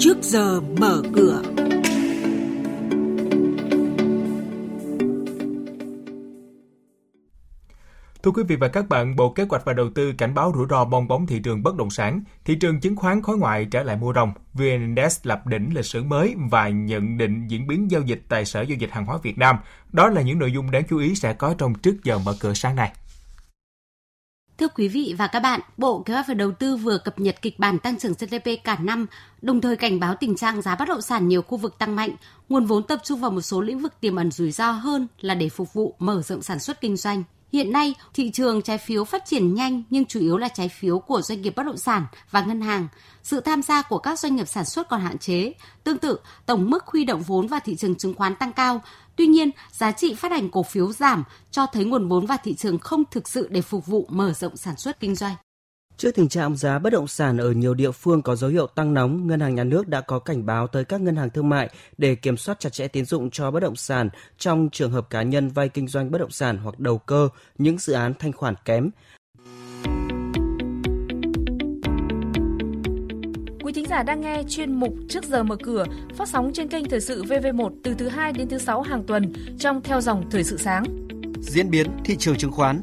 trước giờ mở cửa. Thưa quý vị và các bạn, Bộ Kế hoạch và Đầu tư cảnh báo rủi ro bong bóng thị trường bất động sản, thị trường chứng khoán khối ngoại trở lại mua rồng, VN Index lập đỉnh lịch sử mới và nhận định diễn biến giao dịch tại Sở Giao dịch Hàng hóa Việt Nam. Đó là những nội dung đáng chú ý sẽ có trong trước giờ mở cửa sáng nay. Thưa quý vị và các bạn, Bộ Kế hoạch và Đầu tư vừa cập nhật kịch bản tăng trưởng GDP cả năm, đồng thời cảnh báo tình trạng giá bất động sản nhiều khu vực tăng mạnh, nguồn vốn tập trung vào một số lĩnh vực tiềm ẩn rủi ro hơn là để phục vụ mở rộng sản xuất kinh doanh. Hiện nay, thị trường trái phiếu phát triển nhanh nhưng chủ yếu là trái phiếu của doanh nghiệp bất động sản và ngân hàng. Sự tham gia của các doanh nghiệp sản xuất còn hạn chế. Tương tự, tổng mức huy động vốn vào thị trường chứng khoán tăng cao. Tuy nhiên, giá trị phát hành cổ phiếu giảm cho thấy nguồn vốn vào thị trường không thực sự để phục vụ mở rộng sản xuất kinh doanh. Trước tình trạng giá bất động sản ở nhiều địa phương có dấu hiệu tăng nóng, Ngân hàng Nhà nước đã có cảnh báo tới các ngân hàng thương mại để kiểm soát chặt chẽ tín dụng cho bất động sản trong trường hợp cá nhân vay kinh doanh bất động sản hoặc đầu cơ những dự án thanh khoản kém. Quý thính giả đang nghe chuyên mục Trước giờ mở cửa phát sóng trên kênh Thời sự VV1 từ thứ 2 đến thứ 6 hàng tuần trong theo dòng Thời sự sáng. Diễn biến thị trường chứng khoán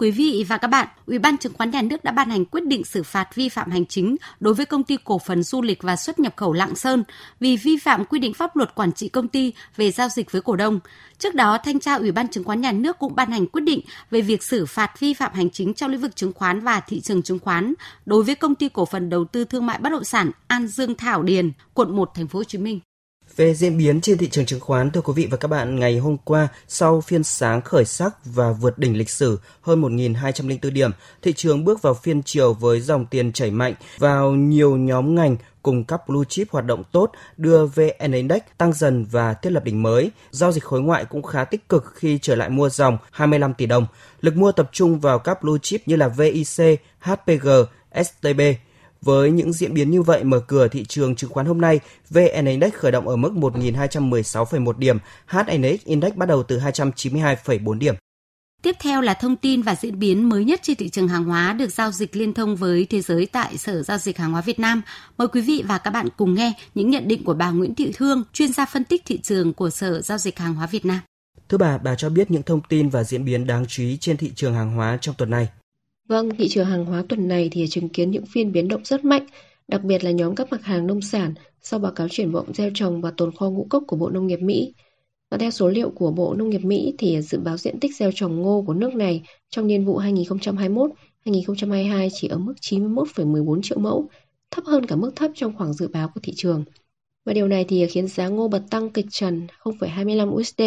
Quý vị và các bạn, Ủy ban Chứng khoán Nhà nước đã ban hành quyết định xử phạt vi phạm hành chính đối với công ty cổ phần du lịch và xuất nhập khẩu Lạng Sơn vì vi phạm quy định pháp luật quản trị công ty về giao dịch với cổ đông. Trước đó, thanh tra Ủy ban Chứng khoán Nhà nước cũng ban hành quyết định về việc xử phạt vi phạm hành chính trong lĩnh vực chứng khoán và thị trường chứng khoán đối với công ty cổ phần đầu tư thương mại bất động sản An Dương Thảo Điền, quận 1, thành phố Hồ Chí Minh. Về diễn biến trên thị trường chứng khoán, thưa quý vị và các bạn, ngày hôm qua, sau phiên sáng khởi sắc và vượt đỉnh lịch sử hơn 1.204 điểm, thị trường bước vào phiên chiều với dòng tiền chảy mạnh vào nhiều nhóm ngành cùng các blue chip hoạt động tốt đưa VN Index tăng dần và thiết lập đỉnh mới. Giao dịch khối ngoại cũng khá tích cực khi trở lại mua dòng 25 tỷ đồng. Lực mua tập trung vào các blue chip như là VIC, HPG, STB. Với những diễn biến như vậy, mở cửa thị trường chứng khoán hôm nay, VN Index khởi động ở mức 1.216,1 điểm, HNX Index bắt đầu từ 292,4 điểm. Tiếp theo là thông tin và diễn biến mới nhất trên thị trường hàng hóa được giao dịch liên thông với thế giới tại Sở Giao dịch Hàng hóa Việt Nam. Mời quý vị và các bạn cùng nghe những nhận định của bà Nguyễn Thị Thương, chuyên gia phân tích thị trường của Sở Giao dịch Hàng hóa Việt Nam. Thưa bà, bà cho biết những thông tin và diễn biến đáng chú ý trên thị trường hàng hóa trong tuần này. Vâng, thị trường hàng hóa tuần này thì chứng kiến những phiên biến động rất mạnh, đặc biệt là nhóm các mặt hàng nông sản sau báo cáo triển vọng gieo trồng và tồn kho ngũ cốc của Bộ Nông nghiệp Mỹ. Và theo số liệu của Bộ Nông nghiệp Mỹ thì dự báo diện tích gieo trồng ngô của nước này trong niên vụ 2021-2022 chỉ ở mức 91,14 triệu mẫu, thấp hơn cả mức thấp trong khoảng dự báo của thị trường. Và điều này thì khiến giá ngô bật tăng kịch trần 0,25 USD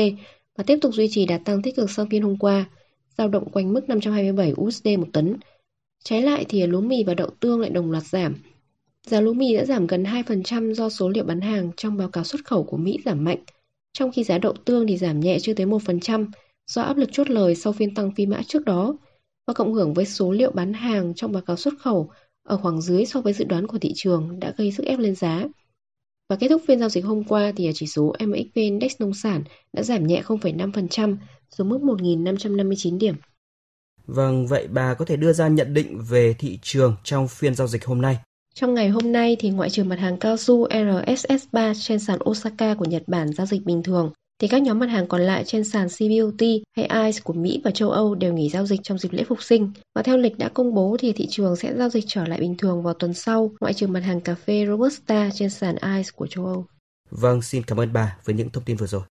và tiếp tục duy trì đà tăng tích cực sau phiên hôm qua – dao động quanh mức 527 USD một tấn. Trái lại thì lúa mì và đậu tương lại đồng loạt giảm. Giá lúa mì đã giảm gần 2% do số liệu bán hàng trong báo cáo xuất khẩu của Mỹ giảm mạnh, trong khi giá đậu tương thì giảm nhẹ chưa tới 1% do áp lực chốt lời sau phiên tăng phi mã trước đó và cộng hưởng với số liệu bán hàng trong báo cáo xuất khẩu ở khoảng dưới so với dự đoán của thị trường đã gây sức ép lên giá. Và kết thúc phiên giao dịch hôm qua thì chỉ số MXV Index nông sản đã giảm nhẹ 0,5% xuống mức 1.559 điểm. Vâng, vậy bà có thể đưa ra nhận định về thị trường trong phiên giao dịch hôm nay? Trong ngày hôm nay thì ngoại trừ mặt hàng cao su RSS3 trên sàn Osaka của Nhật Bản giao dịch bình thường, thì các nhóm mặt hàng còn lại trên sàn CBOT hay ICE của Mỹ và châu Âu đều nghỉ giao dịch trong dịp lễ phục sinh. Và theo lịch đã công bố thì thị trường sẽ giao dịch trở lại bình thường vào tuần sau, ngoại trừ mặt hàng cà phê Robusta trên sàn ICE của châu Âu. Vâng, xin cảm ơn bà với những thông tin vừa rồi.